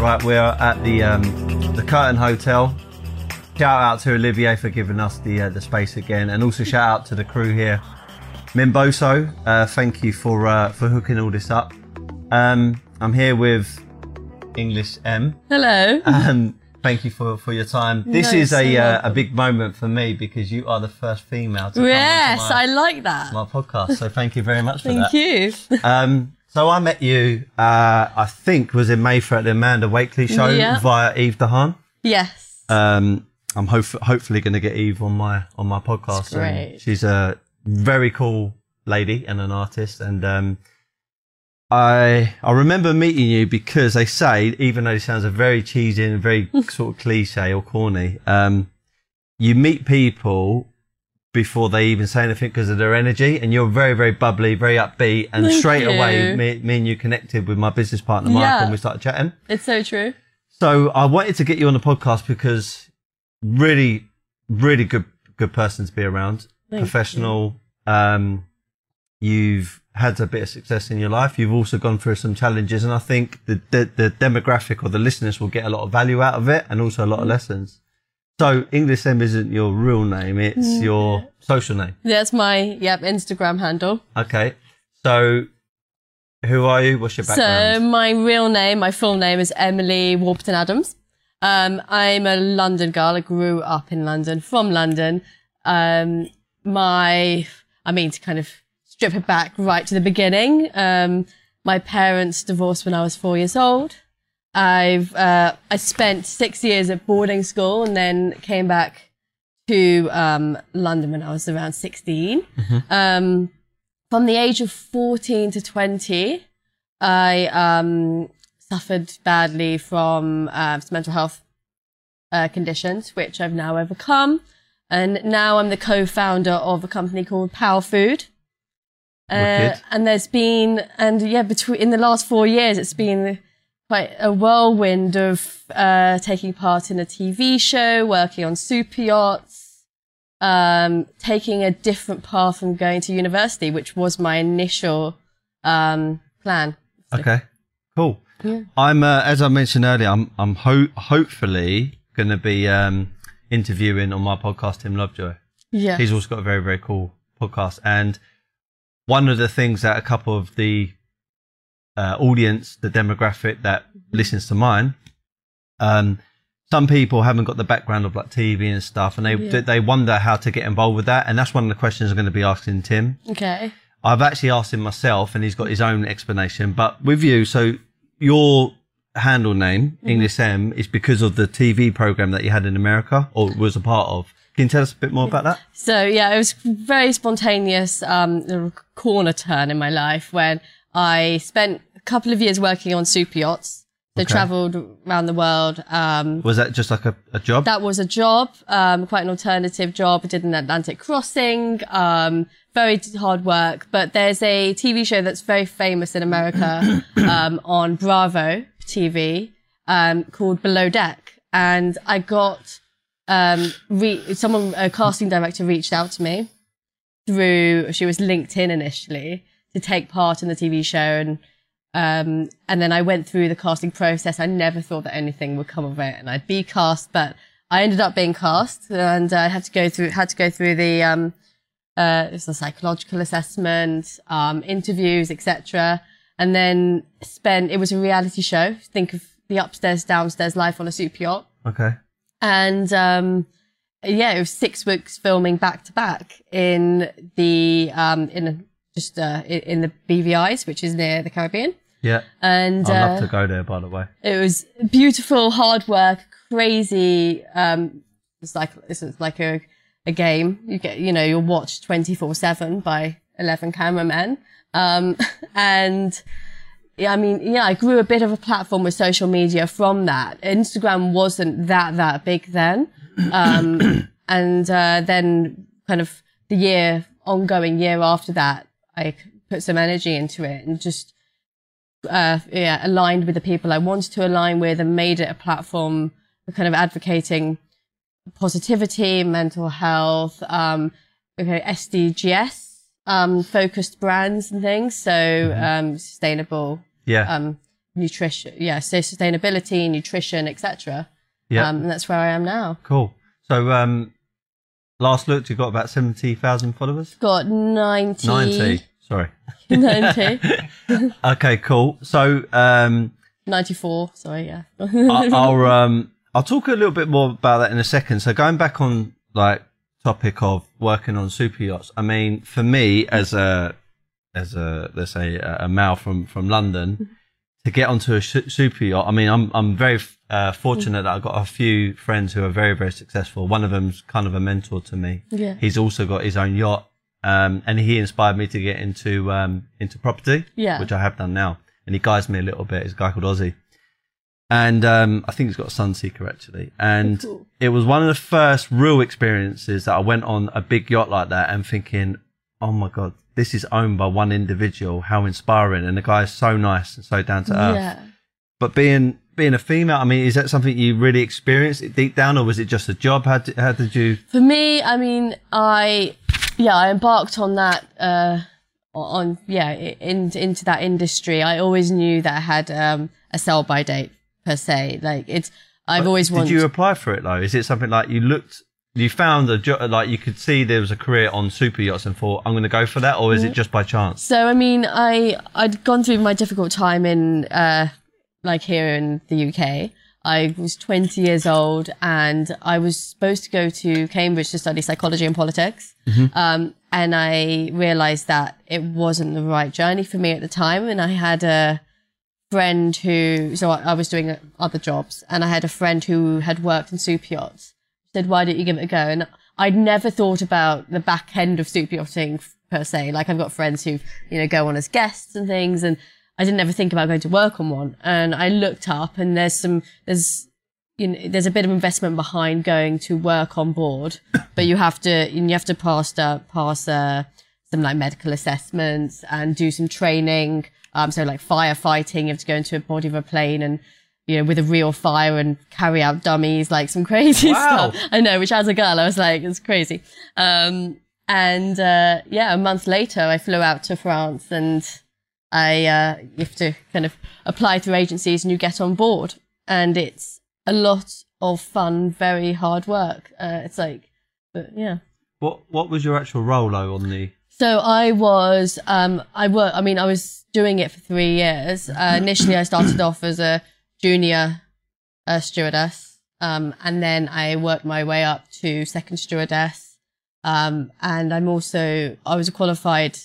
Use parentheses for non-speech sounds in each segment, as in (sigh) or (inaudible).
Right, we're at the um, the Curtain Hotel. Shout out to Olivier for giving us the uh, the space again, and also shout out to the crew here. Mimboso, uh, thank you for uh, for hooking all this up. Um, I'm here with English Em. Hello. Um, thank you for, for your time. This No, is so a uh, a big moment for me because you are the first female to yes, come I like that. my podcast. So thank you very much for Thank that. Thank you. (laughs) Um, so I met you, uh, I think, was in Mayfair at the Amanda Wakeley show Yeah. via Eve DeHaan. yes. Um, I'm hope- hopefully going to get Eve on my on my podcast. That's great. She's a very cool lady and an artist. And um, I I remember meeting you because they say, even though it sounds a very cheesy and very (laughs) sort of cliche or corny, um, you meet people before they even say anything because of their energy, and you're very very bubbly, very upbeat, and Thank straight away me, me and you connected with my business partner Michael, Yeah. and we started chatting. it's so true. So I wanted to get you on the podcast because really, really good, good person to be around. Thank Professional. Um, you've had a bit of success in your life. You've also gone through some challenges, and I think the the, the demographic or the listeners will get a lot of value out of it, and also a lot of Mm. lessons. So English Em isn't your real name; it's Mm. your social name. That's my yep Instagram handle. Okay. So who are you? What's your background? So my real name, my full name is Emily Warburton Adams. Um, I'm a London girl. I grew up in London, from London. Um, my, I mean, to kind of strip it back right to the beginning. Um, my parents divorced when I was four years old. I've, uh, I spent six years at boarding school and then came back to, um, London when I was around 16. Um, from the age of 14 to 20, I um, suffered badly from uh, some mental health uh, conditions, which I've now overcome. And now I'm the co-founder of a company called POW Food. Uh, and there's been, and yeah, between in the last four years, it's been quite a whirlwind of uh, taking part in a TV show, working on super yachts, um, taking a different path from going to university, which was my initial um, plan. Okay, cool. Yeah. I'm uh, as I mentioned earlier. I'm I'm ho- hopefully going to be um, interviewing on my podcast Tim Lovejoy. Yeah. He's also got a very very cool podcast, and one of the things that a couple of the uh, audience, the demographic that listens to mine, um, some people haven't got the background of like TV and stuff, and they Yeah. they wonder how to get involved with that, and that's one of the questions I'm going to be asking Tim. okay. I've actually asked him myself, and he's got his own explanation. But with you, so your handle name Mm-hmm. English Em is because of the TV program that you had in America or was a part of. Can you tell us a bit more about that? So yeah, it was very spontaneous um, corner turn in my life when I spent a couple of years working on super yachts. So Okay. traveled around the world. Um, Was that just like a, a job? that was a job, um, quite an alternative job. I did an Atlantic crossing, um, very hard work. But there's a TV show that's very famous in America (coughs) um, on Bravo TV um, called Below Deck, and I got um, re- someone, a casting director, reached out to me through. She was LinkedIn initially to take part in the TV show and. Um, and then I went through the casting process. I never thought that anything would come of it and I'd be cast, but I ended up being cast and I had to go through, had to go through the, um, uh, it was a psychological assessment, um, interviews, etc. And then spent, it was a reality show. Think of the upstairs, downstairs life on a super yacht. okay. And, um, yeah, it was six weeks filming back to back in the, um, in a, just, uh, in the BVI's, which is near the Caribbean. Yeah. And, I'd uh, love to go there, by the way. it was beautiful, hard work, crazy. Um, it's like it's like a a game. You get you know you're watched twenty four seven by eleven cameramen. Um, (laughs) and yeah, I mean yeah, I grew a bit of a platform with social media from that. Instagram wasn't that that big then, um, (coughs) and uh, then kind of the year ongoing year after that, I put some energy into it and just uh, yeah, aligned with the people I wanted to align with and made it a platform for kind of advocating positivity, mental health, um, okay, SDGs, um, focused brands and things. So, um, sustainable, Yeah. um, nutrition, yeah, so sustainability, nutrition, etc. Yeah. Um, and that's where I am now. Cool. So, um, last looked, you've got about 70,000 followers? Got 90. 90. Sorry. 90. (laughs) Okay, cool. So, um, 94. Sorry, yeah. I- (laughs) I'll, um, I'll talk a little bit more about that in a second. So going back on like topic of working on super yachts. I mean, for me as a, as a, let's say a, a male from, from London to get onto a super yacht. I mean, I'm, I'm very, uh, fortunate that I've got a few friends who are very, very successful. One of them's kind of a mentor to me. Yeah. He's also got his own yacht. Um, and he inspired me to get into, um, into property. Yeah. Which I have done now. And he guides me a little bit. He's a guy called Ozzy. And, um, I think he's got a Sunseeker actually. And Cool. it was one of the first real experiences that I went on a big yacht like that and thinking, oh my God, this is owned by one individual. How inspiring. And the guy is so nice and so down to earth. yeah. But being, being a female, I mean, is that something you really experienced deep down or was it just a job? How did, how did you? For me, I mean, I yeah, I embarked on that uh on yeah in, into that industry. I always knew that I had um a sell by date per se. Like it's I've always Did wanted. you apply for it though? Is it something like you looked, you found a job, like you could see there was a career on super yachts and thought, I'm going to go for that? Or is it just by chance? So I mean, I I'd gone through my difficult time in uh like here in the UK. I was 20 years old and I was supposed to go to Cambridge to study psychology and politics. Um, and I realized that it wasn't the right journey for me at the time. And I had a friend who, so I, I was doing other jobs and I had a friend who had worked in super yachts. Said, why don't you give it a go? And I'd never thought about the back end of super yachting per se. Like I've got friends who, you know, go on as guests and things and I didn't ever think about going to work on one. And I looked up and there's some, there's, you know, there's a bit of investment behind going to work on board, (coughs) but you have to, you have to pass, uh, pass, uh, some like medical assessments and do some training. Um, so like firefighting, you have to go into a body of a plane and, you know, with a real fire and carry out dummies, like some crazy (laughs) Wow. stuff. I know, which as a girl, I was like, it's crazy. Um, and, uh, yeah, a month later, I flew out to France and I, uh, you have to kind of apply through agencies and you get on board. And it's a lot of fun, very hard work. Uh, it's like, but yeah. What What was your actual role though on the? So I was, um, I work, I mean, I was doing it for three years. Uh, initially, I started off as a junior uh, stewardess. Um, and then I worked my way up to second stewardess. Um, and I'm also, I was qualified,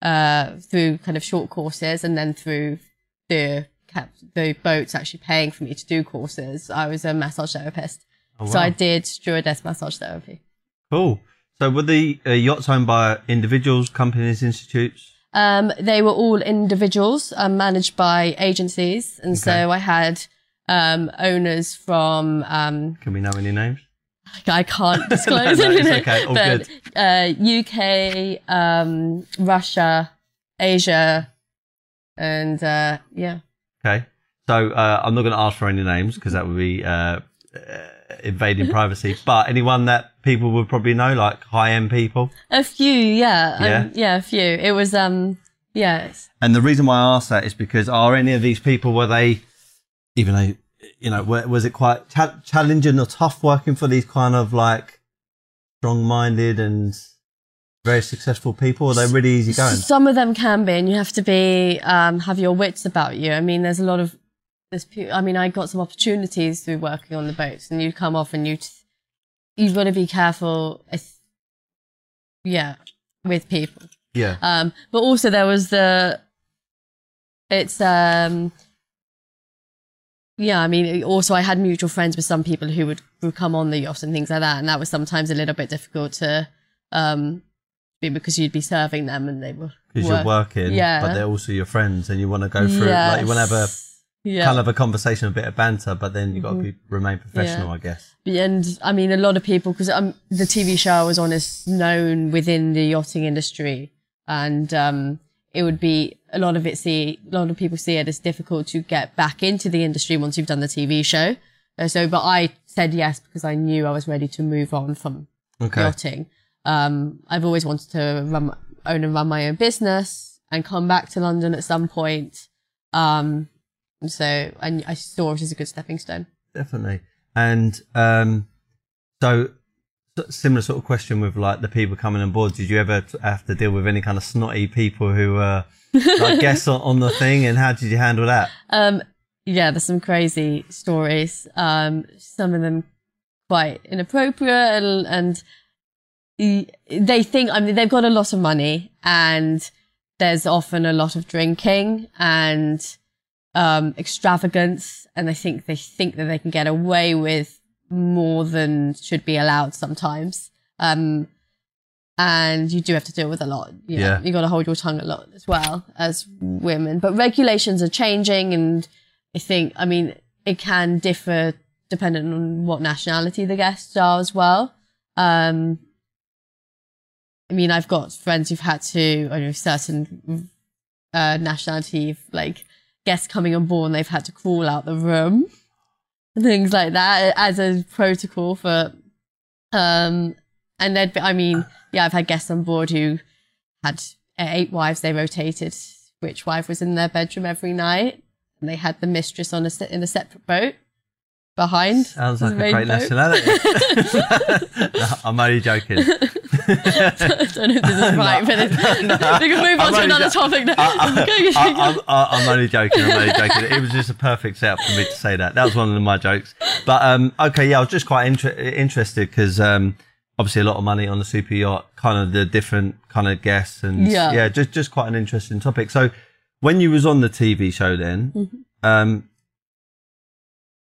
uh, through kind of short courses and then through the the boats actually paying for me to do courses. I was a massage therapist. Oh, So. I did stewardess massage therapy. Cool. So were the uh, yachts owned by individuals, companies, institutes? Um, they were all individuals um, managed by agencies, and so I had um, owners from um, Can we know any names? I can't (laughs) disclose No, no, okay, all but uh, UK, um, Russia, Asia, and uh, yeah, Okay. So uh, I'm not going to ask for any names because that would be uh, uh, invading privacy. But anyone that people would probably know, like high end people. a few, yeah, Yeah? um, yeah, a few. It was um, yeah, And the reason why I ask that is because are any of these people were they, even though you know, were, was it quite cha- challenging or tough working for these kind of like strong-minded and very successful people? Or are they really easy going? Some of them can be, and you have to be um, have your wits about you. I mean, there's a lot of there's. I mean, I got some opportunities through working on the boats, and you come off and you you've got to be careful. Yeah, with people. Yeah. Um, but also there was the. It's um. Yeah, I mean, also I had mutual friends with some people who would, would come on the yacht and things like that, and that was sometimes a little bit difficult to, um, be because you'd be serving them and they were Because you're working, Yeah. but they're also your friends, and you want to go through. Like you want to have a Yes. Yeah. kind of a conversation, a bit of banter, but then you've got to be remain professional, I guess. and I mean, a lot of people because um, the TV show I was on is known within the yachting industry, and um, it would be a lot of it. See, a lot of people see it as difficult to get back into the industry once you've done the TV show. Uh, so, but I said yes because I knew I was ready to move on from Okay. yachting. Um, I've always wanted to run, own and run my own business and come back to London at some point. Um, So I, I saw it as a good stepping stone. Definitely. And um, so similar sort of question with like the people coming on board. Did you ever have to deal with any kind of snotty people who were like (laughs) guests on, on the thing, and how did you handle that? Um, yeah, there's some crazy stories. Um, some of them quite inappropriate and, and they think, I mean, they've got a lot of money and there's often a lot of drinking and, um, extravagance. And I think they think that they can get away with more than should be allowed sometimes. Um, and you do have to deal with a lot. You know, Yeah. You got to hold your tongue a lot as well as women. But regulations are changing, and I think, I mean, it can differ depending on what nationality the guests are as well. Um, I mean, I've got friends who've had to, I know, certain uh, nationality, like guests coming on board, and they've had to crawl out the room, and things like that, as a protocol for. Um, and then, I mean, yeah, I've had guests on board who had eight wives. They rotated which wife was in their bedroom every night, and they had the mistress on a se- in a separate boat behind. Sounds like a great boat. nationality. No, (laughs) (laughs) I'm only joking. I don't know if this is (laughs) right, but it's, (laughs) (laughs) we can move I'm on to another topic now. I, I'm only joking. I'm only joking. It was just a perfect setup for me to say that. That was one of my jokes. But um, okay, yeah, I was just quite inter- interested because um, obviously a lot of money on the super yacht, kind of the different kind of guests, and Yeah. just just quite an interesting topic. So when you was on the TV show, then Mm-hmm. um,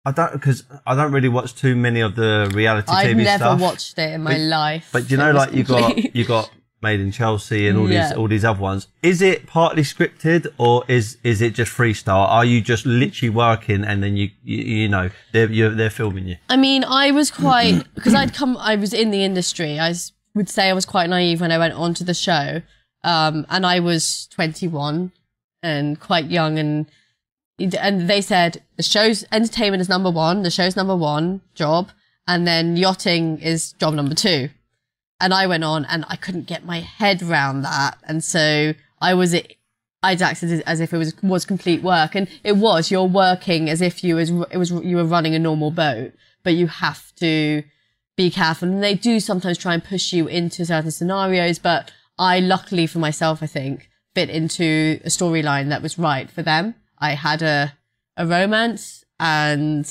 I don't because I don't really watch too many of the reality I've TV never stuff. I've never watched it in my But- life. But you know, like you got you got Made in Chelsea and all Yeah. these all these other ones. Is it partly scripted or is is it just freestyle? Are you just literally working and then you you, you know they're you're, they're filming you? I mean, I was quite (clears throat) because I'd come. I was in the industry. I would say I was quite naive when I went onto the show, um, and I was 21 and quite young, and and they said the show's entertainment is number one, the show's number one job, and then yachting is job number two. And I went on, and I couldn't get my head around that, and so I was I'd acted as- as if it was was complete work, and it was. You're working as if you was it was you were running a normal boat, but you have to be careful. And they do sometimes try and push you into certain scenarios, but I luckily for myself, I think, fit into a storyline that was right for them. I had a a romance and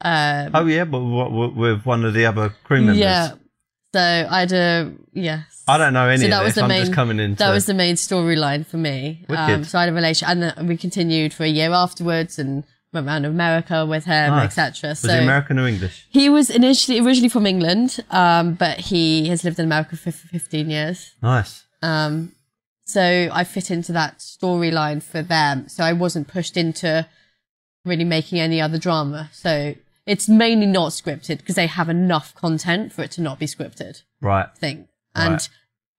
um, Oh yeah, but w- w- with one of the other crew members. yeah. So I had a yes. I don't know any So of that this. was the I'm main. just coming into. That was the main storyline for me. Um, so I had a relation, and then we continued for a year afterwards, and went around America with him, Nice. etc. was So American or English? he was initially originally from England, um, but he has lived in America for 15 years. Nice. Um, so I fit into that storyline for them. So I wasn't pushed into really making any other drama. So it's mainly not scripted because they have enough content for it to not be scripted Right. thing. And Right.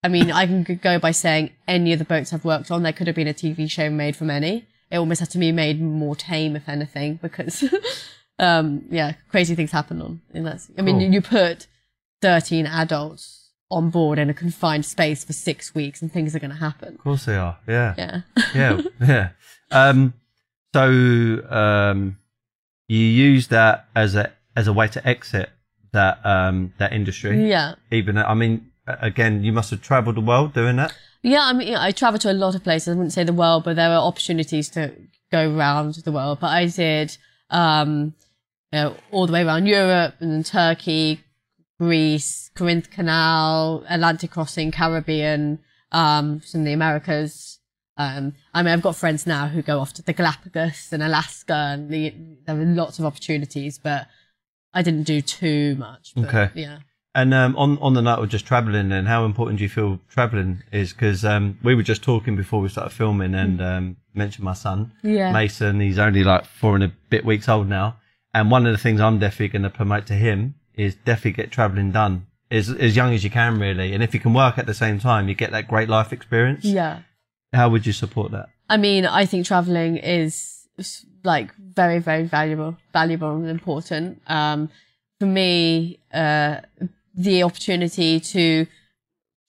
I mean, I can go by saying any of the boats I've worked on, there could have been a TV show made from any. It almost had to be made more tame, if anything, because, (laughs) um, yeah, crazy things happen on. And that's, I mean, Cool. you, you put 13 adults on board in a confined space for six weeks and things are going to happen. Of course they are. Yeah. Yeah. (laughs) yeah, yeah. Um, so um, you use that as a as a way to exit that um, that industry. yeah. Even I mean, again, you must have travelled the world doing that. Yeah, I mean, I travelled to a lot of places. I wouldn't say the world, but there are opportunities to go around the world. But I did, um, you know, all the way around Europe and Turkey, Greece, Corinth Canal, Atlantic crossing, Caribbean, um, some of the Americas. Um, I mean, I've got friends now who go off to the Galapagos and Alaska, and the, there are lots of opportunities, but I didn't do too much. But, Okay. Yeah. And um, on on the note of just travelling, and how important do you feel travelling is? Because um, we were just talking before we started filming, and um, mentioned my son Yeah. Mason. He's only like four and a bit weeks old now, and one of the things I'm definitely going to promote to him is definitely get travelling done as as young as you can, really. And if you can work at the same time, you get that great life experience. Yeah. How would you support that? I mean, I think traveling is like very, very valuable, valuable and important. Um, for me, uh, the opportunity to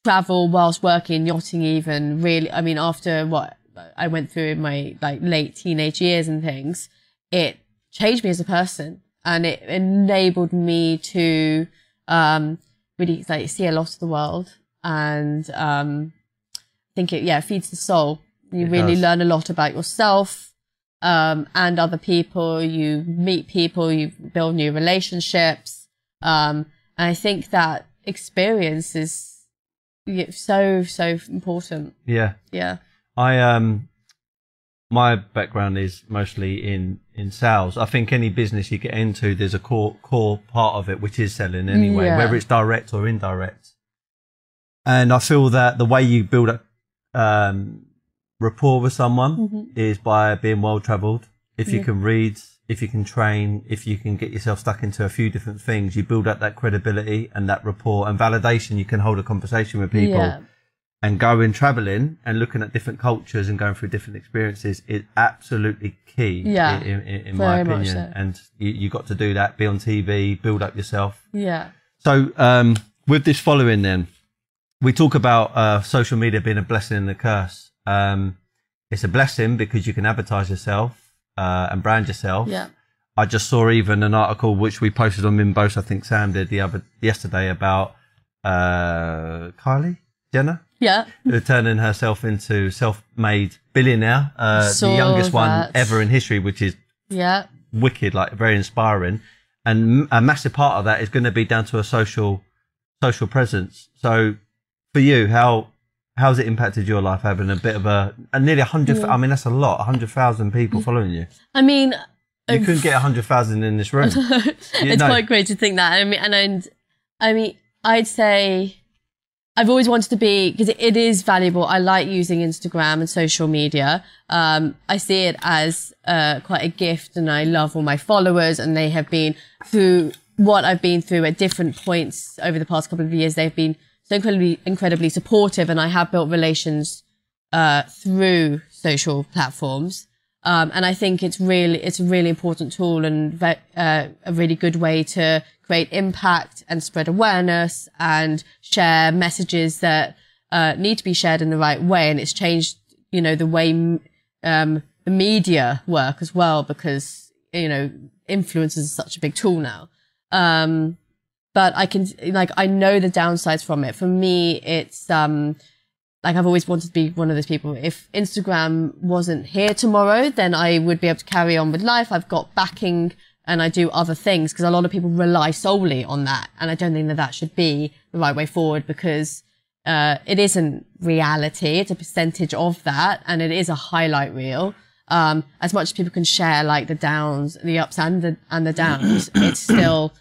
travel whilst working, yachting even really, I mean, after what I went through in my like late teenage years and things, it changed me as a person and it enabled me to um, really like see a lot of the world and um, I think it yeah feeds the soul. You It really does. learn a lot about yourself um, and other people. You meet people, you build new relationships, um, and I think that experience is so so important. Yeah. Yeah, I um my background is mostly in in sales. I think any business you get into, there's a core core part of it which is selling anyway, Yeah. whether it's direct or indirect. And I feel that the way you build up um, rapport with someone Mm-hmm. is by being well travelled. If you can read, if you can train, if you can get yourself stuck into a few different things, you build up that credibility and that rapport and validation. You can hold a conversation with people yeah, and going traveling and looking at different cultures and going through different experiences is absolutely key Yeah, in, in, in my opinion. so. and you, you got to do that be on tv build up yourself. Yeah, so um, with this following then we talk about uh, social media being a blessing and a curse. Um, it's a blessing because you can advertise yourself uh, and brand yourself. Yeah, I just saw even an article which we posted on Minbos, I think Sam did the other yesterday about uh, Kylie Jenner yeah. uh, turning herself into self-made billionaire, uh, the youngest one ever in history, which is Yeah, wicked, like very inspiring. And m- a massive part of that is going to be down to a social, social presence. So for you, how, how's it impacted your life having a bit of a, a nearly a hundred, I mean, that's a lot, a hundred thousand people following you. I mean, You couldn't get a hundred thousand in this room. (laughs) it's quite great to think that. I mean, and, and I mean, I'd say I've always wanted to be because it, is valuable. I like using Instagram and social media. Um, I see it as uh, quite a gift, and I love all my followers, and they have been through what I've been through at different points over the past couple of years. They've been so incredibly, incredibly supportive, and I have built relations uh, through social platforms. Um, and I think it's really, it's a really important tool and ve- uh, a really good way to create impact and spread awareness and share messages that uh, need to be shared in the right way. And it's changed, you know, the way um, the media work as well because you know influencers is such a big tool now. Um, but I can like I know the downsides from it. For me, it's um like I've always wanted to be one of those people. If Instagram wasn't here tomorrow, then I would be able to carry on with life. I've got backing and I do other things because a lot of people rely solely on that. And I don't think that that should be the right way forward because uh, it isn't reality. It's a percentage of that and it is a highlight reel. Um, as much as people can share like the downs, the ups and the, and the downs, it's (coughs) still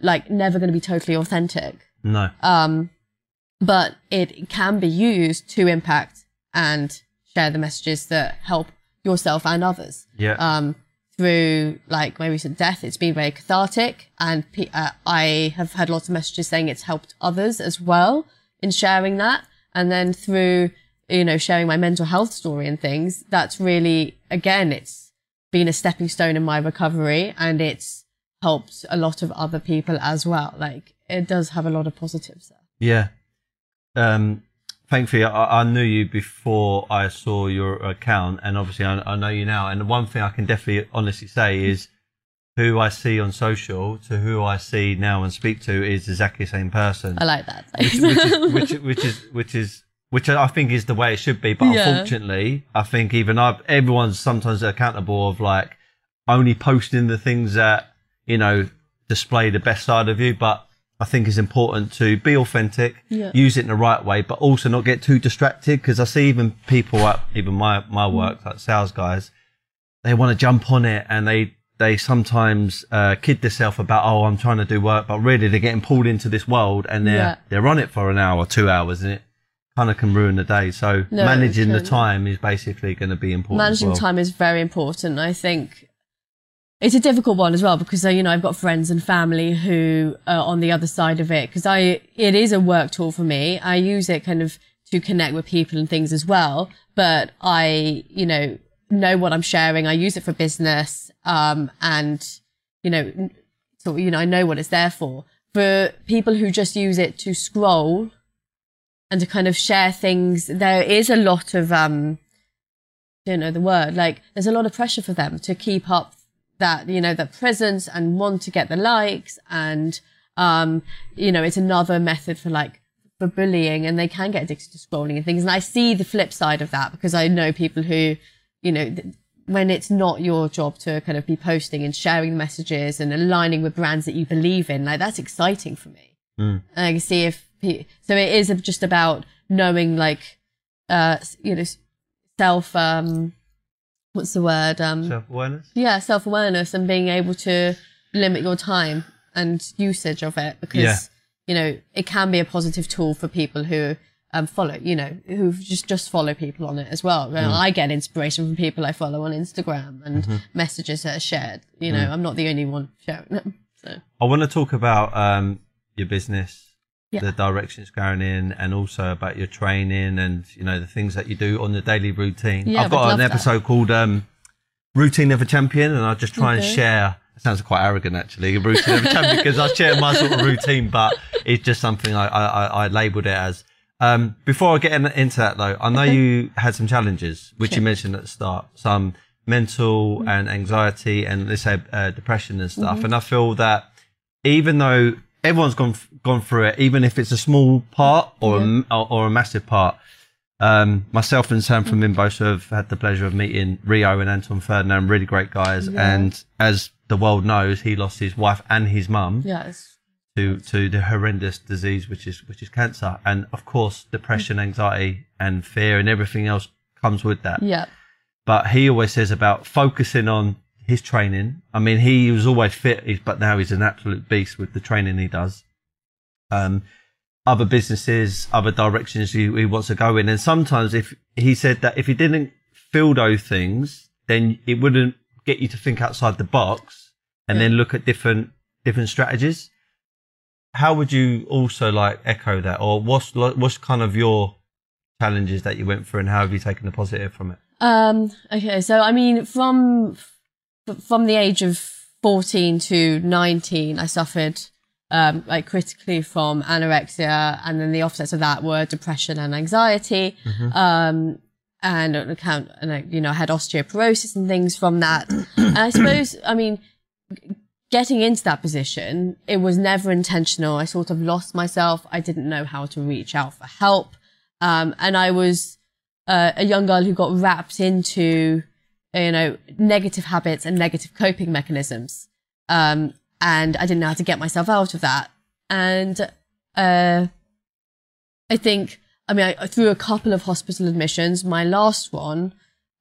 like never going to be totally authentic No. um, but it can be used to impact and share the messages that help yourself and others. yeah. Um, through like my recent death, it's been very cathartic, and pe- uh, I have had lots of messages saying it's helped others as well in sharing that. And then through you know sharing my mental health story and things, that's really again it's been a stepping stone in my recovery, and it's helped a lot of other people as well. Like it does have a lot of positives there. Yeah. Um, thankfully, I, I knew you before I saw your account, and obviously, I, I know you now. And the one thing I can definitely honestly say is who I see on social to who I see now and speak to is exactly the same person. I like that. which, which, is, which, which is which is which I think is the way it should be. But Yeah. unfortunately, I think even I, everyone's sometimes accountable of like only posting the things that you know display the best side of you. But I think it's important to be authentic, Yeah. use it in the right way, but also not get too distracted. Because I see even people at even my my Mm. work, like sales guys, they want to jump on it and they they sometimes uh, kid themselves about oh I'm trying to do work, but really they're getting pulled into this world and they're Yeah. they're on it for an hour, two hours, and it kind of can ruin the day. So No, managing the time is basically going to be important. Managing well. time is very important. I think it's a difficult one as well because uh, you know I've got friends and family who are on the other side of it because I it is a work tool for me. I use it kind of to connect with people and things as well. But I you know know what I'm sharing. I use it for business, um, and you know so you know I know what it's there for. For people who just use it to scroll and to kind of share things, there is a lot of um don't know the word. Like there's a lot of pressure for them to keep up that, you know, that presence and want to get the likes and, um, you know, it's another method for like, for bullying and they can get addicted to scrolling and things. And I see the flip side of that because I know people who, you know, th- when it's not your job to kind of be posting and sharing messages and aligning with brands that you believe in, like that's exciting for me. And I can see if, pe- so it is just about knowing like, uh, you know, self, um, what's the word? Um, Self awareness. yeah, self awareness and being able to limit your time and usage of it because Yeah. you know it can be a positive tool for people who um, follow, you know, who just just follow people on it as well. Mm. I get inspiration from people I follow on Instagram and Mm-hmm. messages that are shared. You know, Mm. I'm not the only one sharing them. So I want to talk about um, your business, Yeah. the direction it's going in, and also about your training and you know the things that you do on the daily routine. Yeah, I've got an that. episode called um, "Routine of a Champion," and I just try and share. It sounds quite arrogant, actually, routine of a champion, because I share my sort of routine, but it's just something I, I, I- I labelled it as. Um, before I get in, into that, though, I know you had some challenges, which you mentioned at the start, some mental and anxiety and let's say uh, depression and stuff. And I feel that even though everyone's gone gone through it, even if it's a small part or a m or, a massive part. Um, myself and Sam from Minbos have had the pleasure of meeting Rio and Anton Ferdinand, really great guys. And as the world knows, he lost his wife and his mum yes. to to the horrendous disease which is which is cancer. And of course, depression, anxiety, and fear, and everything else comes with that yeah, but he always says about focusing on his training. I mean, he was always fit, but now he's an absolute beast with the training he does. Um, other businesses, other directions he, he wants to go in. And sometimes if he said that if he didn't feel those things, then it wouldn't get you to think outside the box and Yeah. then look at different, different strategies. How would you also like echo that or what's, what's kind of your challenges that you went through and how have you taken the positive from it? Um, okay, so I mean, from from the age of fourteen to nineteen, I suffered um, like critically from anorexia, and then the offsets of that were depression and anxiety. Um, and account, and I, you know, I had osteoporosis and things from that. and I suppose, (clears throat) I mean, getting into that position, it was never intentional. I sort of lost myself. I didn't know how to reach out for help. Um, and I was uh, a young girl who got wrapped into, you know, negative habits and negative coping mechanisms. Um, and I didn't know how to get myself out of that. And, uh, I think, I mean, I, through a couple of hospital admissions, my last one,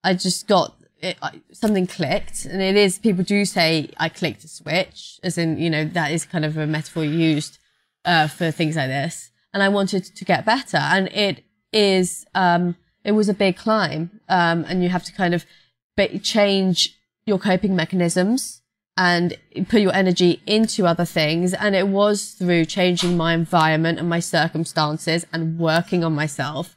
I just got it, I, something clicked, and it is people do say I clicked a switch, as in you know that is kind of a metaphor used uh, for things like this. And I wanted to get better, and it is um, it was a big climb, um, and you have to kind of ba- change your coping mechanisms and put your energy into other things. And it was through changing my environment and my circumstances and working on myself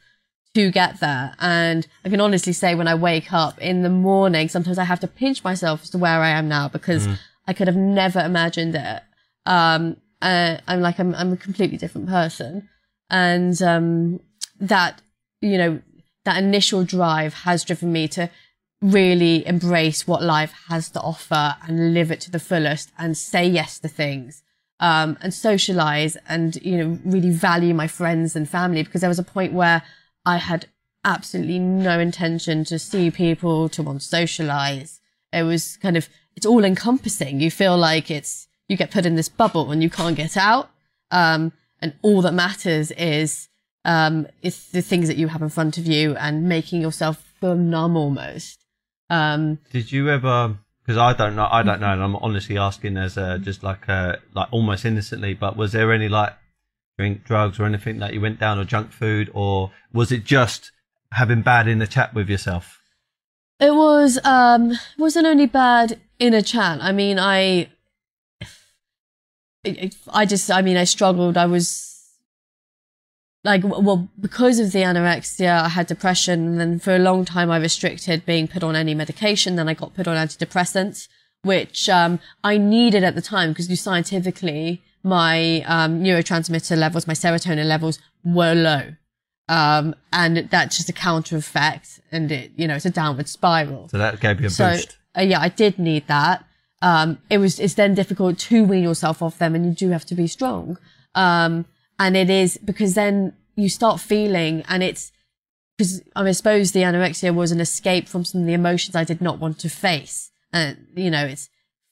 to get there. And I can honestly say when I wake up in the morning, sometimes I have to pinch myself as to where I am now because I could have never imagined it. Um, uh, I'm like, I'm, I'm a completely different person. And, um, that, you know, that initial drive has driven me to really embrace what life has to offer and live it to the fullest and say yes to things um, and socialize and you know really value my friends and family because there was a point where I had absolutely no intention to see people to want to socialize. It was kind of it's all encompassing. You feel like it's you get put in this bubble and you can't get out. Um, and all that matters is um, is the things that you have in front of you and making yourself feel numb almost. Um, Did you ever? Because I don't know. I don't know, and I'm honestly asking as a, just like a, like almost innocently. But was there any like drink, drugs, or anything that you went down, or junk food, or was it just having bad in the chat with yourself? It was um wasn't only bad in a chat. I mean, I- I just I mean, I struggled. I was like well because of the anorexia, I had depression and then for a long time I restricted being put on any medication, then I got put on antidepressants which um I needed at the time because you scientifically my um neurotransmitter levels, my serotonin levels were low. Um, and that's just a counter effect and it, you know, it's a downward spiral. So that gave you a So boost. uh, yeah, I did need that. um, it was, it's then difficult to wean yourself off them and you do have to be strong. Um, and it is because then you start feeling and it's, because I suppose the anorexia was an escape from some of the emotions I did not want to face. And, you know, it's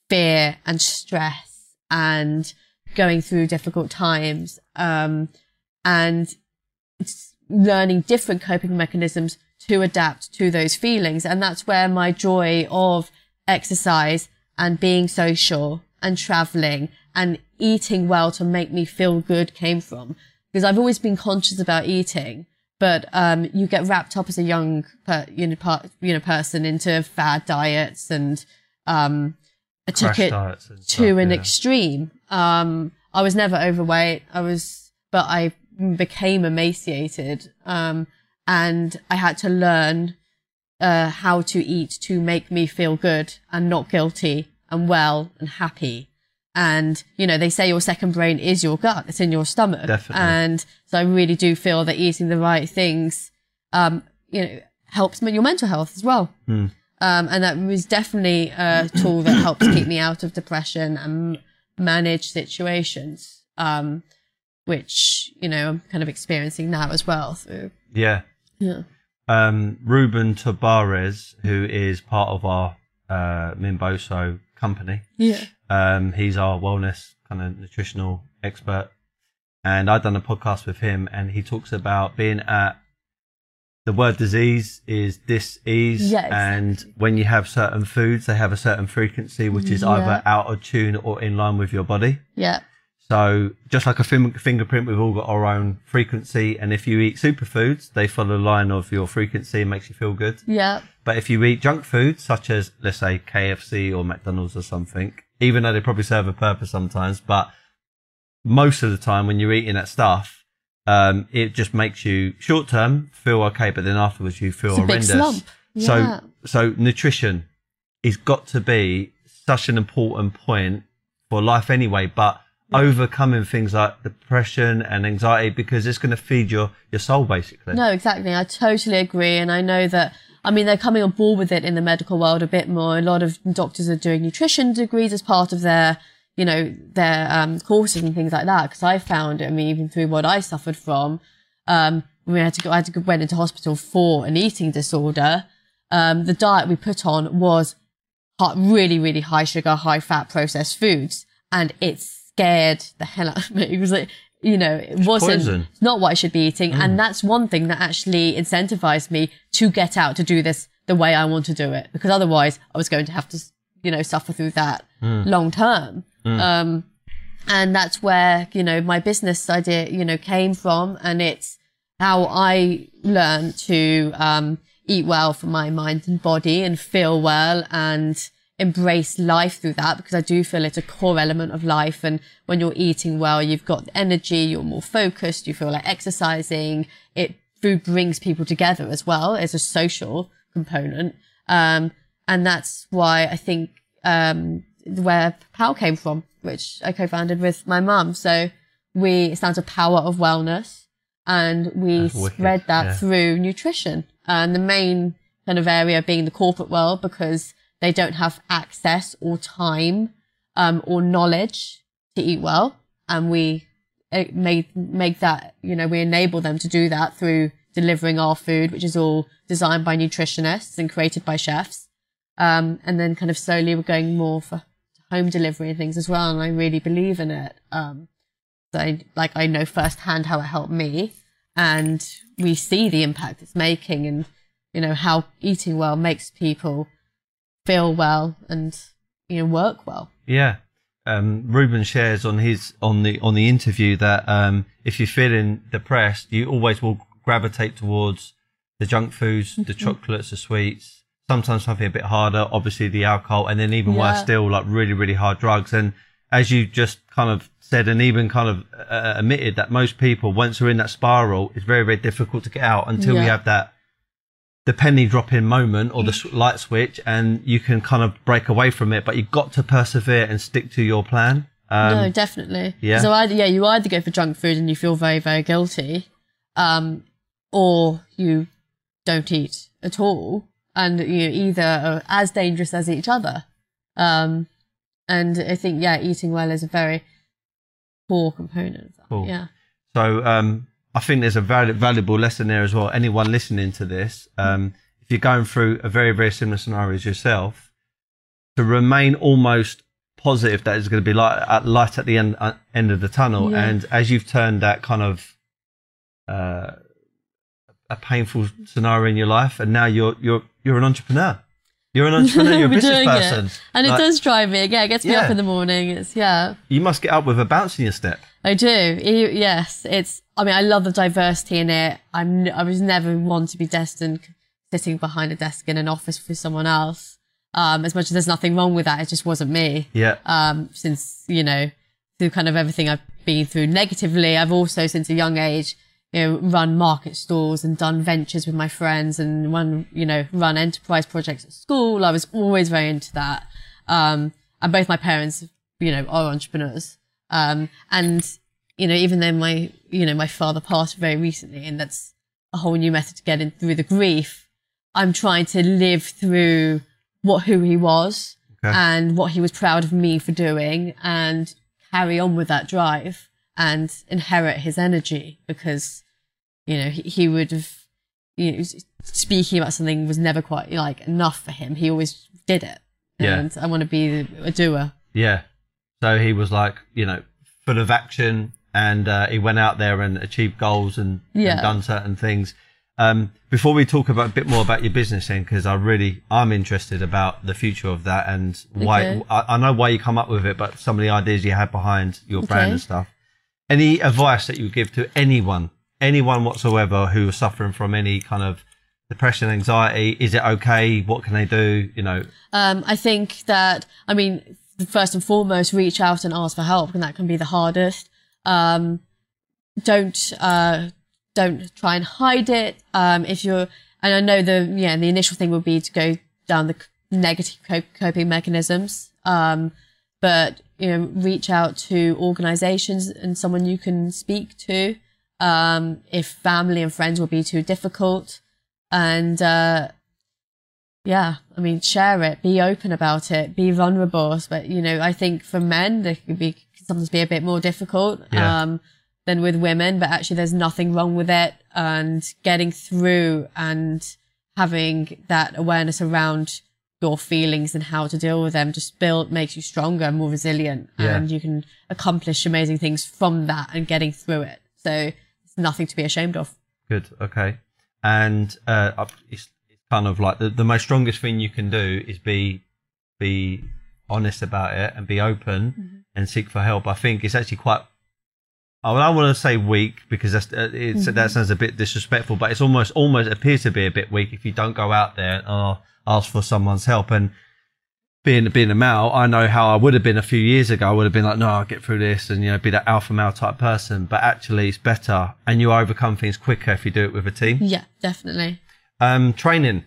fear and stress and going through difficult times. Um, and it's learning different coping mechanisms to adapt to those feelings. And that's where my joy of exercise and being social and traveling and eating well to make me feel good came from. Because I've always been conscious about eating, but um, you get wrapped up as a young per, you know, per, you know person into fad diets and um, I took Crash to stuff, an yeah. extreme. Um, I was never overweight. I was, but I became emaciated. Um, and I had to learn, uh, how to eat to make me feel good and not guilty and well and happy. And, you know, they say your second brain is your gut. It's in your stomach. Definitely. And so I really do feel that eating the right things, um, you know, helps your mental health as well. Hmm. Um, and that was definitely a tool that helps keep me out of depression and manage situations, um, which, you know, I'm kind of experiencing now as well. So, Yeah. yeah. Um, Ruben Tabares, who is part of our uh, Mimboso company, Yeah. Um, he's our wellness kind of nutritional expert. And I've done a podcast with him, and he talks about being at the word disease is dis-ease. Exactly. And when you have certain foods, they have a certain frequency, which is Yeah. either out of tune or in line with your body. Yeah. So just like a fin- fingerprint, we've all got our own frequency. And if you eat superfoods, they follow the line of your frequency and makes you feel good. Yeah. But if you eat junk foods, such as, let's say, KFC or McDonald's or something, even though they probably serve a purpose sometimes, but most of the time when you're eating that stuff, um, it just makes you short term feel okay, but then afterwards you feel It's a big horrendous. Yeah. So, so nutrition is got to be such an important point for life anyway, but overcoming things like depression and anxiety because it's going to feed your, your soul basically. No, exactly. I totally agree. And I know that, I mean, they're coming on board with it in the medical world a bit more. A lot of doctors are doing nutrition degrees as part of their, you know, their um, courses and things like that. Because I found, I mean, even through what I suffered from, um, we had to go, I had to go, went into hospital for an eating disorder. Um, the diet we put on was really, really high sugar, high fat processed foods. And it scared the hell out of me. (laughs) It was like, you know, it wasn't poison. not what I should be eating. And that's one thing that actually incentivized me to get out to do this the way I want to do it. Because otherwise I was going to have to, you know, suffer through that long term. Um, and that's where, you know, my business idea, you know, came from. And it's how I learned to, um, eat well for my mind and body and feel well and embrace life through that because I do feel it's a core element of life. And when you're eating well, you've got energy, you're more focused, you feel like exercising. It food brings people together as well as a social component. Um, and that's why I think, um, where POW came from, which I co-founded with my mum. So we, it stands for power of wellness and we wicked, spread that yeah. through nutrition and the main kind of area being the corporate world because they don't have access or time um, or knowledge to eat well. And we made make that you know we enable them to do that through delivering our food which is all designed by nutritionists and created by chefs. Um, and then kind of slowly we're going more for home delivery and things as well. And i really believe in it. Um, so I, like I know firsthand how it helped me. And we see the impact it's making and you know how eating well makes people feel well and you know work well Yeah. Um, Ruben shares on his on the on the interview that um, if you're feeling depressed, you always will gravitate towards the junk foods, the chocolates, the sweets. Sometimes something a bit harder, obviously the alcohol, and then even worse still, like really really hard drugs. And as you just kind of said, and even kind of uh, admitted that most people, once they're in that spiral, it's very very difficult to get out until we Yeah. have that the penny drop in moment or the light switch and you can kind of break away from it but you've got to persevere and stick to your plan um, no definitely yeah. so either yeah you either go for junk food and you feel very very guilty um or you don't eat at all and you either are as dangerous as each other um and I think yeah, eating well is a very core component of that. Cool. Yeah. So um, I think there's a val- valuable lesson there as well. Anyone listening to this, um, if you're going through a very, very similar scenario as yourself, to remain almost positive that it's going to be light at, light at the end uh, end of the tunnel. Yeah. And as you've turned that kind of uh, a painful scenario in your life, and now you're you're you're an entrepreneur. You're an (laughs) entrepreneur. You're a business doing it. person. And Like, it does drive me. Yeah, it gets me Yeah. up in the morning. It's yeah. You must get up with a bounce in your step. I do. Yes, it's. I mean, I love the diversity in it. I'm. I was never one to be destined sitting behind a desk in an office for someone else. Um, as much as there's nothing wrong with that, it just wasn't me. Yeah. Um, since you know, through kind of everything I've been through negatively, I've also since a young age, you know, run market stalls and done ventures with my friends and run, you know, run enterprise projects at school. I was always very into that. Um, and both my parents, you know, are entrepreneurs. Um, and, you know, even though my, you know, my father passed very recently and that's a whole new method to get in through the grief, I'm trying to live through what, who he was Okay. and what he was proud of me for doing and carry on with that drive and inherit his energy because, you know, he, he would have, you know, speaking about something was never quite like enough for him. He always did it. Yeah. And I want to be a doer. Yeah. So he was like, you know, full of action and uh, he went out there and achieved goals and, and done certain things. Um, before we talk about a bit more about your business then, because I really, I'm interested about the future of that and why, Okay. I, I know why you come up with it, but some of the ideas you had behind your brand Okay. and stuff. Any advice that you give to anyone, anyone whatsoever who is suffering from any kind of depression, anxiety? Is it okay? What can they do? You know, Um, I think that, I mean, first and foremost, reach out and ask for help, and that can be the hardest. Um, don't, uh, don't try and hide it. Um, if you're, and I know the, yeah, the initial thing would be to go down the negative coping mechanisms. Um, but, you know, reach out to organizations and someone you can speak to. Um, if family and friends will be too difficult and, uh, yeah, I mean, share it, be open about it, be vulnerable. But you know, I think for men, they could be sometimes be a bit more difficult Yeah. um, than with women. But actually, there's nothing wrong with it, and getting through and having that awareness around your feelings and how to deal with them just build makes you stronger, and more resilient, Yeah. and you can accomplish amazing things from that and getting through it. So it's nothing to be ashamed of. Good. Okay. And uh, it's, it's kind of like the, the most strongest thing you can do is be be honest about it and be open and seek for help. I think it's actually quite. I don't want to say weak because that's uh, it's, that sounds a bit disrespectful, but it's almost almost appears to be a bit weak if you don't go out there and uh, ask for someone's help. And being being a male, I know how I would have been a few years ago. I would have been like, no, I'll get through this, and you know, be that alpha male type person. But actually, it's better, and you overcome things quicker if you do it with a team. Yeah, definitely. Um, training,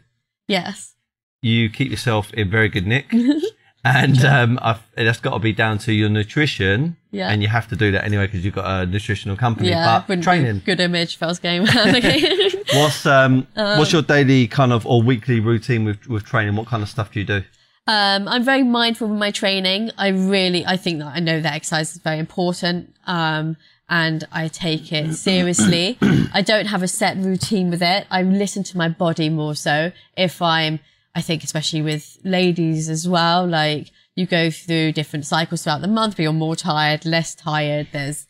Yes. you keep yourself in very good nick, (laughs) and um, I've, that's got to be down to your nutrition. Yeah. and you have to do that anyway because you've got a nutritional company. Yeah, but training. good image first game. (laughs) What's um, what's your daily kind of or weekly routine with with training? What kind of stuff do you do? Um, I'm very mindful with my training. I really, I think that I know that exercise is very important. Um, and I take it seriously. (clears throat) I don't have a set routine with it. I listen to my body more so. If I'm, I think especially with ladies as well, like you go through different cycles throughout the month, but you're more tired, less tired. There's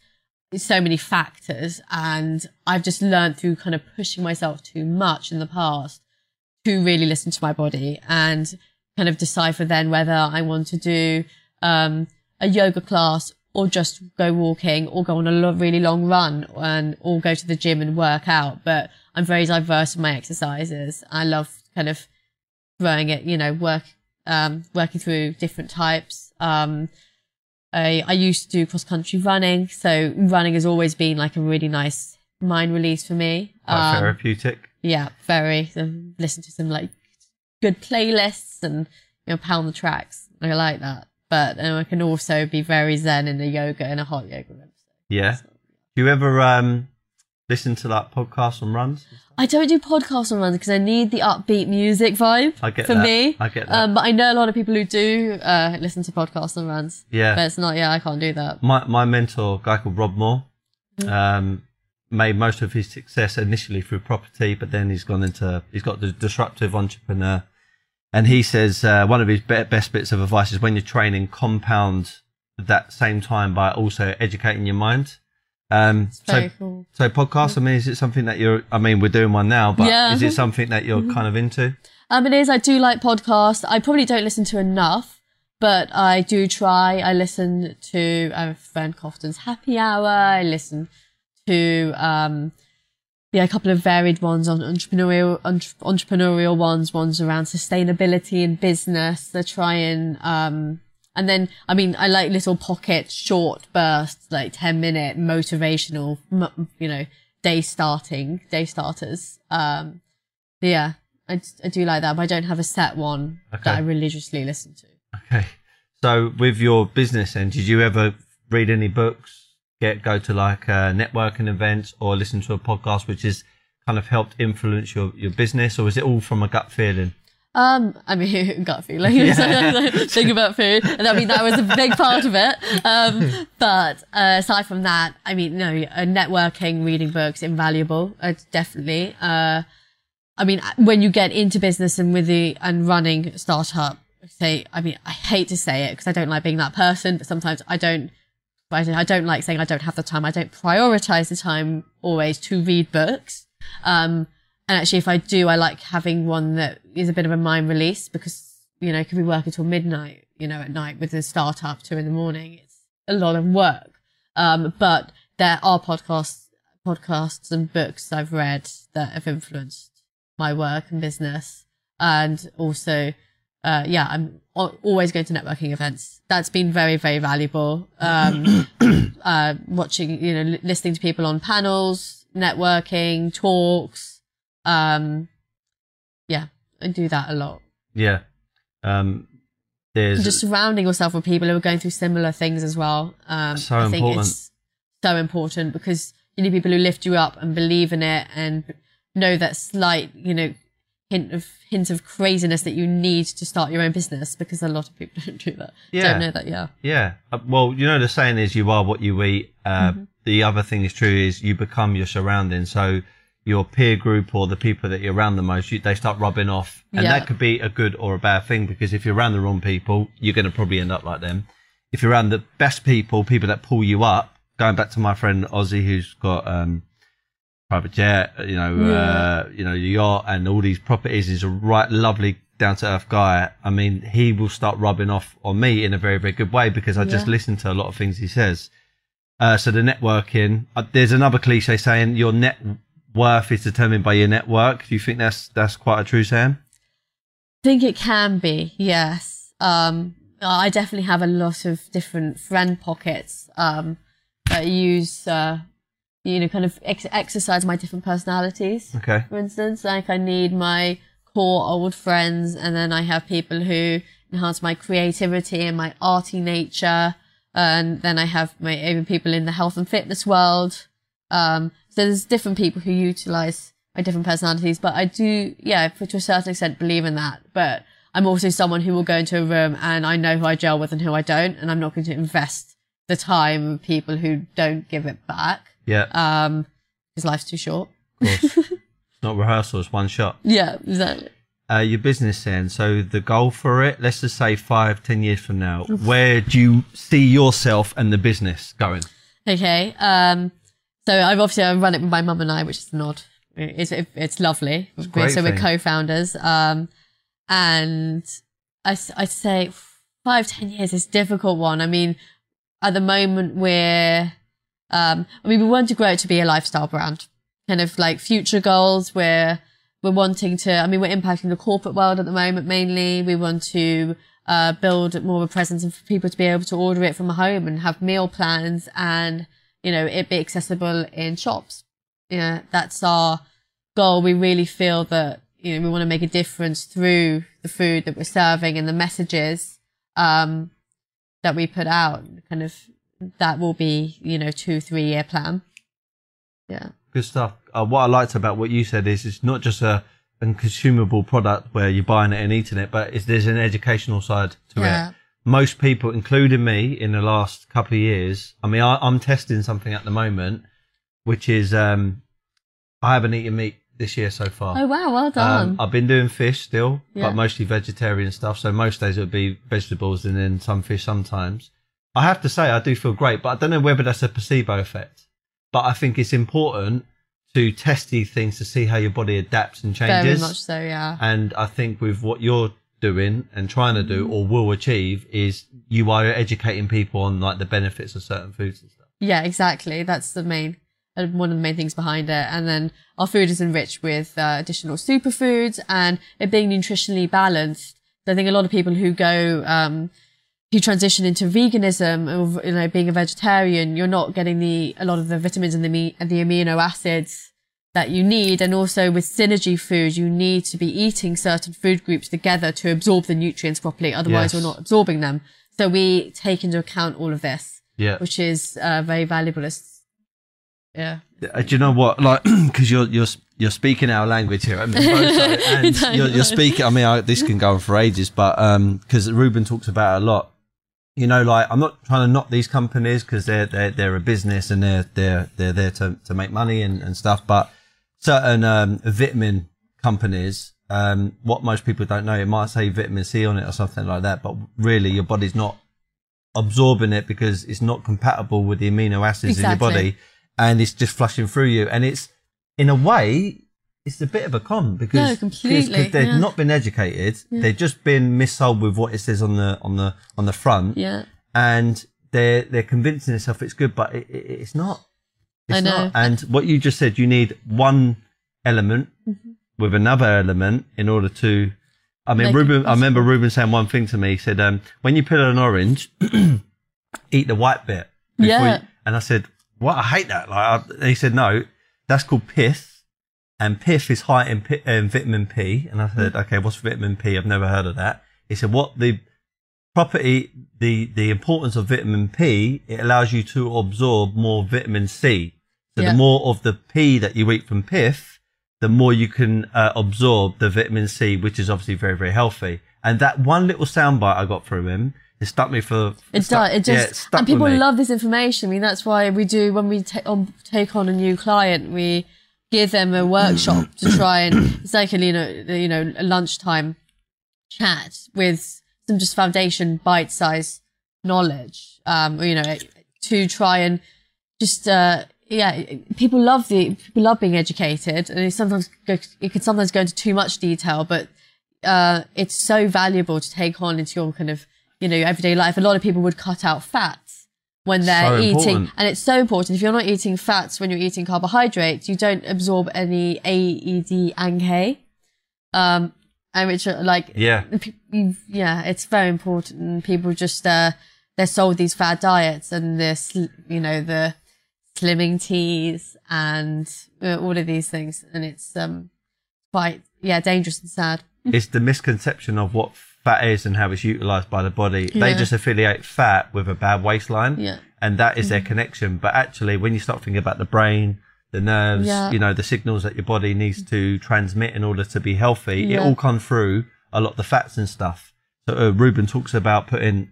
so many factors. And I've just learned through kind of pushing myself too much in the past to really listen to my body and kind of decipher then whether I want to do um, a yoga class or just go walking or go on a lo- really long run and or go to the gym and work out. But I'm very diverse in my exercises. I love kind of throwing it, you know, work um, working through different types. Um, I, I used to do cross country running, so running has always been like a really nice mind release for me. Quite Um, therapeutic. yeah, very. So listen to some like good playlists and you know pound the tracks. I like that. But I can also be very zen in a yoga in a hot yoga room. Yeah. Do you ever um listen to like podcasts on runs? I don't do podcasts on runs because I need the upbeat music vibe I get for that. me. I get that. Um, but I know a lot of people who do uh, listen to podcasts on runs. Yeah. But it's not. Yeah, I can't do that. my my mentor, a guy called Rob Moore, Mm-hmm. um, made most of his success initially through property, but then he's gone into he's got the disruptive entrepreneur, and he says uh, one of his be- best bits of advice is when you're training, compound that same time by also educating your mind. Um, so cool. so podcast. I mean, is it something that you're? I mean, we're doing one now, but Yeah. is it (laughs) something that you're kind of into? Um, it is. I do like podcasts. I probably don't listen to enough, but I do try. I listen to uh, Fearne Cotton's Happy Hour. I listen to um, yeah, a couple of varied ones on entrepreneurial entre- entrepreneurial ones, ones around sustainability and business. They're trying. Um, and then, I mean, I like little pocket, short bursts, like 10 minute motivational, you know, day starting, day starters. Um, yeah, I, I do like that, but I don't have a set one Okay. that I religiously listen to. Okay. So with your business then, did you ever read any books, get go to like uh, networking events or listen to a podcast which has kind of helped influence your, your business or is it all from a gut feeling? Um, I mean, (laughs) gut feeling. (laughs) Think about food. And I mean, that was a big part of it. Um, but uh, aside from that, I mean, no, uh, networking, reading books, invaluable. Uh, definitely. Uh, I mean, when you get into business and with the and running a startup, say, I mean, I hate to say it because I don't like being that person, but sometimes I don't. I don't, I don't like saying I don't have the time. I don't prioritize the time always to read books. Um, and actually, if I do, I like having one that is a bit of a mind release because, you know, it could be working till midnight, you know, at night with a startup, two in the morning. It's a lot of work. Um, but there are podcasts, podcasts and books I've read that have influenced my work and business. And also, uh, yeah, I'm always going to networking events. That's been very, very valuable. Um, (clears throat) uh, watching, you know, listening to people on panels, networking, talks. Um, yeah, I do that a lot. Yeah. Um, there's Just surrounding yourself with people who are going through similar things as well. Um, So I think important. it's so important because you need people who lift you up and believe in it and know that slight, you know, hint of hint of craziness that you need to start your own business because a lot of people (laughs) don't do that. Yeah. Don't know that. Yeah. Yeah. Uh, Well, you know, the saying is you are what you eat. Uh, Mm-hmm. The other thing is true is you become your surroundings. So your peer group or the people that you're around the most, you, they start rubbing off. And Yeah. that could be a good or a bad thing because if you're around the wrong people, you're going to probably end up like them. If you're around the best people, people that pull you up, going back to my friend Ozzy, who's got, um, private jet, you know, uh, you know, yacht and all these properties. He's a right, lovely, down to earth guy. I mean, he will start rubbing off on me in a very, very good way because I just listen to a lot of things he says. Uh, so the networking, uh, there's another cliche saying your net worth is determined by your network. Do you think that's, that's quite a true saying? I think it can be, yes. Um, I definitely have a lot of different friend pockets um, that I use, uh, you know, kind of ex- exercise my different personalities. Okay. For instance, like I need my core old friends, and then I have people who enhance my creativity and my arty nature, and then I have my even people in the health and fitness world. Um, so there's different people who utilize my different personalities, but I do, yeah, to a certain extent, believe in that. But I'm also someone who will go into a room and I know who I gel with and who I don't, and I'm not going to invest the time with people who don't give it back. Yeah. Um, because life's too short. Of (laughs) not rehearsal, it's one shot. Yeah, exactly. Uh, your business then. So the goal for it, let's just say five, ten years from now, where do you see yourself and the business going? Okay. Um, so I've obviously I run it with my mum and I, which is not. It's it, it's lovely. great so we're co-founders. Um, and I I'd say five ten years is a difficult one. I mean, at the moment we're. Um, I mean, we want to grow it to be a lifestyle brand. Kind of like future goals. We're we're wanting to. I mean, we're impacting the corporate world at the moment mainly. We want to uh, build more of a presence and for people to be able to order it from home and have meal plans and you know it be accessible in shops. Yeah, that's our goal. We really feel that you know we want to make a difference through the food that we're serving and the messages um, that we put out. Kind of that will be you know two three year plan. Yeah. good stuff. Uh, what I liked about what you said is it's not just a, a consumable product where you're buying it and eating it, but it's, there's an educational side to Yeah. it. Most people, including me, in the last couple of years, I mean, I, I'm testing something at the moment, which is um, I haven't eaten meat this year so far. Oh wow, well done. Um, I've been doing fish still, Yeah. but mostly vegetarian stuff. So most days it would be vegetables and then some fish sometimes. I have to say I do feel great, but I don't know whether that's a placebo effect. But I think it's important to test these things to see how your body adapts and changes. Very much so, yeah. And I think with what you're doing and trying to Mm-hmm. do or will achieve is you are educating people on like the benefits of certain foods and stuff. Yeah, exactly. That's the main, uh, one of the main things behind it. And then our food is enriched with uh, additional superfoods and it being nutritionally balanced. So I think a lot of people who go, um, who transition into veganism or, you know, being a vegetarian, you're not getting the, a lot of the vitamins and the, me- and the amino acids that you need. And also with synergy food, you need to be eating certain food groups together to absorb the nutrients properly. Otherwise, Yes. you're not absorbing them. So we take into account all of this Yeah. which is uh, very valuable. As, yeah, Uh, do you know what? Like, (clears throat) because you're you're you're speaking our language here, I mean, (laughs) and you're, you're speaking. I mean, I, this can go on for ages, but um, because Ruben talks about a lot. You know, like I'm not trying to knock these companies because they're they're they're a business and they're they're they're there to to make money and, and stuff. But certain um, vitamin companies, um, what most people don't know, it might say vitamin C on it or something like that, but really your body's not absorbing it because it's not compatible with the amino acids in your body and it's just flushing through you. And it's, in a way, it's a bit of a con because No, they've yeah. not been educated. They've just been missold with what it says on the, on the, on the front yeah, and they're, they're convincing themselves it's good, but it, it, it's not. It's I know. not. And what you just said, you need one element Mm-hmm. with another element in order to. I mean, Make Ruben. I remember. Ruben saying one thing to me. He said, um, "When you peel an orange, (clears throat) eat the white bit." Yeah. you-" and I said, "What? I hate that." Like, I, he said, "No, that's called pith, and pith is high in, in vitamin P." And I said, Mm. "Okay, what's vitamin P? I've never heard of that." He said, "What the property, the the importance of vitamin P, it allows you to absorb more vitamin C. So Yeah. the more of the P that you eat from pith, the more you can uh, absorb the vitamin C, which is obviously very very healthy. And that one little soundbite I got from him, it stuck me for. it stuck- does. It yeah, just stuck and people love this information. I mean, that's why we do when we take on take on a new client, we give them a workshop to try and (coughs) it's like a you know you know a lunchtime chat with some just foundation bite size knowledge. Um, you know, to try and just uh yeah people love the people love being educated and it sometimes go, it can sometimes go into too much detail but uh it's so valuable to take on into your kind of you know your everyday life a lot of people would cut out fats when they're So eating important. and it's so important if you're not eating fats when you're eating carbohydrates you don't absorb any AED and K um and which are like Yeah. yeah, it's very important. People just uh, they're sold these fad diets and this, you know, the slimming teas and uh, all of these things, and it's um quite yeah dangerous and sad. it's the misconception of what fat is and how it's utilized by the body. They just affiliate fat with a bad waistline. Yeah. And that is their connection. But actually, when you start thinking about the brain, the nerves, Yeah. you know, the signals that your body needs to transmit in order to be healthy, it all comes through a lot of the fats and stuff. So uh, Ruben talks about putting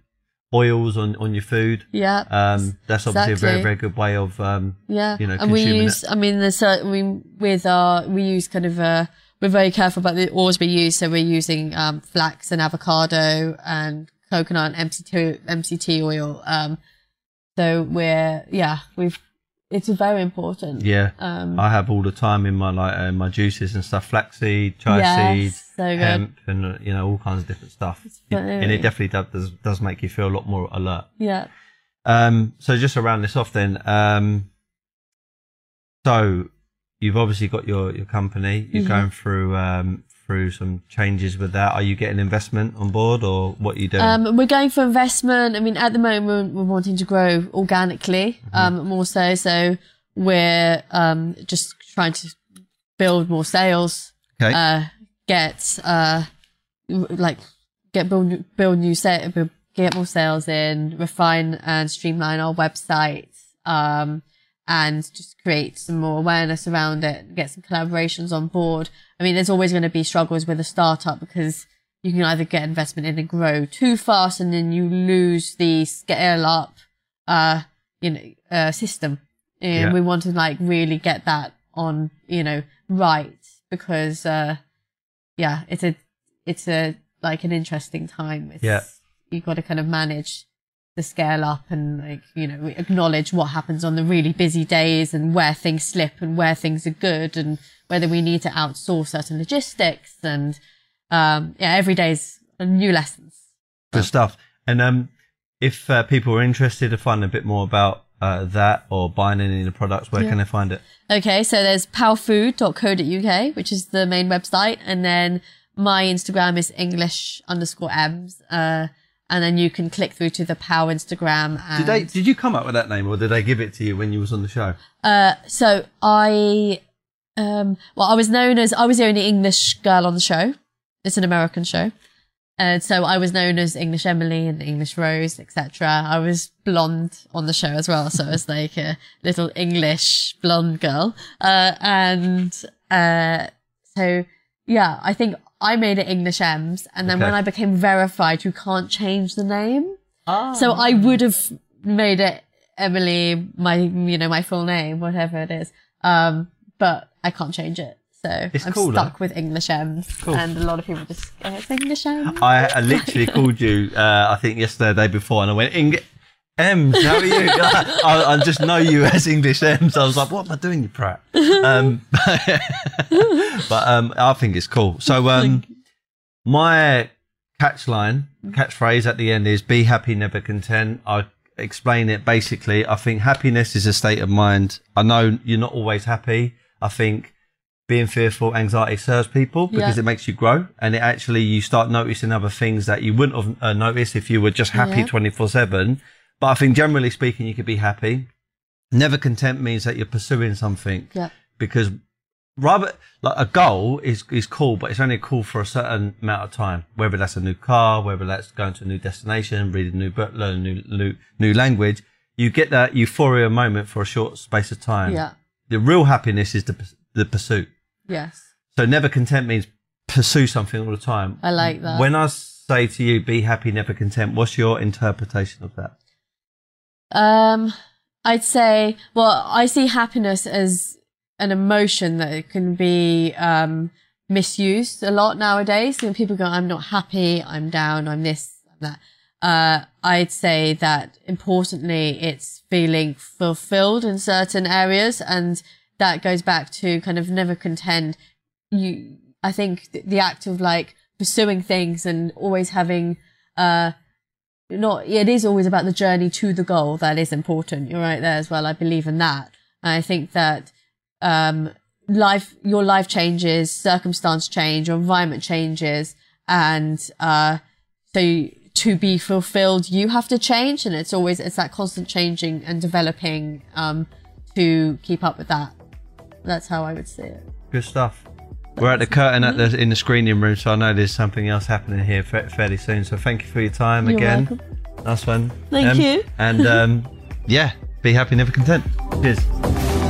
oils on, on your food. Yeah, Um, that's obviously a very, very good way of, um, yeah. you know, and we use, I mean, there's certain we with our we use kind of uh we're very careful about the oils we use. So we're using um flax and avocado and coconut and MCT MCT oil. Um, so we're yeah we've it's very important. yeah. Um, I have all the time in my like uh, my juices and stuff, flaxseed, chia seed, so hemp, and uh, you know all kinds of different stuff. It- and it definitely does, does make you feel a lot more alert. yeah. Um, so just to round this off, then, um, so you've obviously got your your company. You're Mhm. going through um through some changes with that. Are you getting investment on board, or what are you doing? Um, we're going for investment. I mean, at the moment, we're wanting to grow organically, Mm-hmm. um, more so. So we're um, just trying to build more sales, okay. uh, get uh, like get build build new set, get more sales in, refine and streamline our website, um, and just create some more awareness around it, get some collaborations on board. I mean, there's always going to be struggles with a startup because you can either get investment in and grow too fast and then you lose the scale up, uh, you know, uh, system. And Yeah. we want to like really get that on, you know, right because, uh, yeah, it's a, it's a, like an interesting time. It's, Yeah. You've got to kind of manage the scale up and like, you know, acknowledge what happens on the really busy days and where things slip and where things are good and whether we need to outsource certain logistics and, um, yeah, every day's new lessons. Good stuff. And um, if uh, people are interested to find a bit more about uh, that or buying any of the products, where Yeah. can they find it? Okay, so there's powfood.co.uk, which is the main website, and then my Instagram is English underscore Ems, uh, and then you can click through to the POW Instagram. And, Did they? Did you come up with that name, or did they give it to you when you was on the show? Uh, so I, um, well, I was known as I was the only English girl on the show. It's an American show, and so I was known as English Emily and English Rose, etc. I was blonde on the show as well, so I was like a little English blonde girl. Uh, and uh, so yeah, I think I made it English Ems, and then Okay. when I became verified, you can't change the name. So I would have made it Emily, my you know my full name, whatever it is. Um, but I can't change it, so It's I'm cool, stuck with English Ems, Cool. and a lot of people just go, it's English Ems. I, I literally called you, uh, I think yesterday, the day before, and I went, Eng- Ems, how are you? (laughs) I, I just know you as English Ems. I was like, what am I doing, you prat? Um, (laughs) but um, I think it's cool. So um, my catchline, catchphrase at the end is be happy, never content. I explain it basically. I think happiness is a state of mind. I know you're not always happy. I think being fearful, anxiety serves people because Yeah. it makes you grow and it actually you start noticing other things that you wouldn't have uh, noticed if you were just happy Yeah. 24 7. But I think generally speaking, you could be happy. Never content means that you're pursuing something Yeah, because rather like a goal is is cool, but it's only cool for a certain amount of time. Whether that's a new car, whether that's going to a new destination, reading a new book, learning a new new, new language, you get that euphoria moment for a short space of time. yeah, The real happiness is the the pursuit. yes, So never content means pursue something all the time. I like that. When I say to you, be happy, never content, what's your interpretation of that? Um, I'd say, well, I see happiness as an emotion that can be um, misused a lot nowadays. When people go, I'm not happy, I'm down, I'm this, I'm that. Uh, I'd say that importantly, it's feeling fulfilled in certain areas. And that goes back to kind of never contend. You, I think th- the act of like pursuing things and always having, uh, not it is always about the journey to the goal that is important. You're right there as well. I believe in that. And i think that um life your life changes circumstance change your environment changes and uh so you- to be fulfilled you have to change and it's always it's that constant changing and developing um to keep up with that. That's how i would see it. Good stuff. We're at the curtain at the in the screening room, so I know there's something else happening here fa- fairly soon. So thank you for your time You're again. welcome. Nice one. Thank Um, you. And um, (laughs) yeah, be happy, never content. Cheers.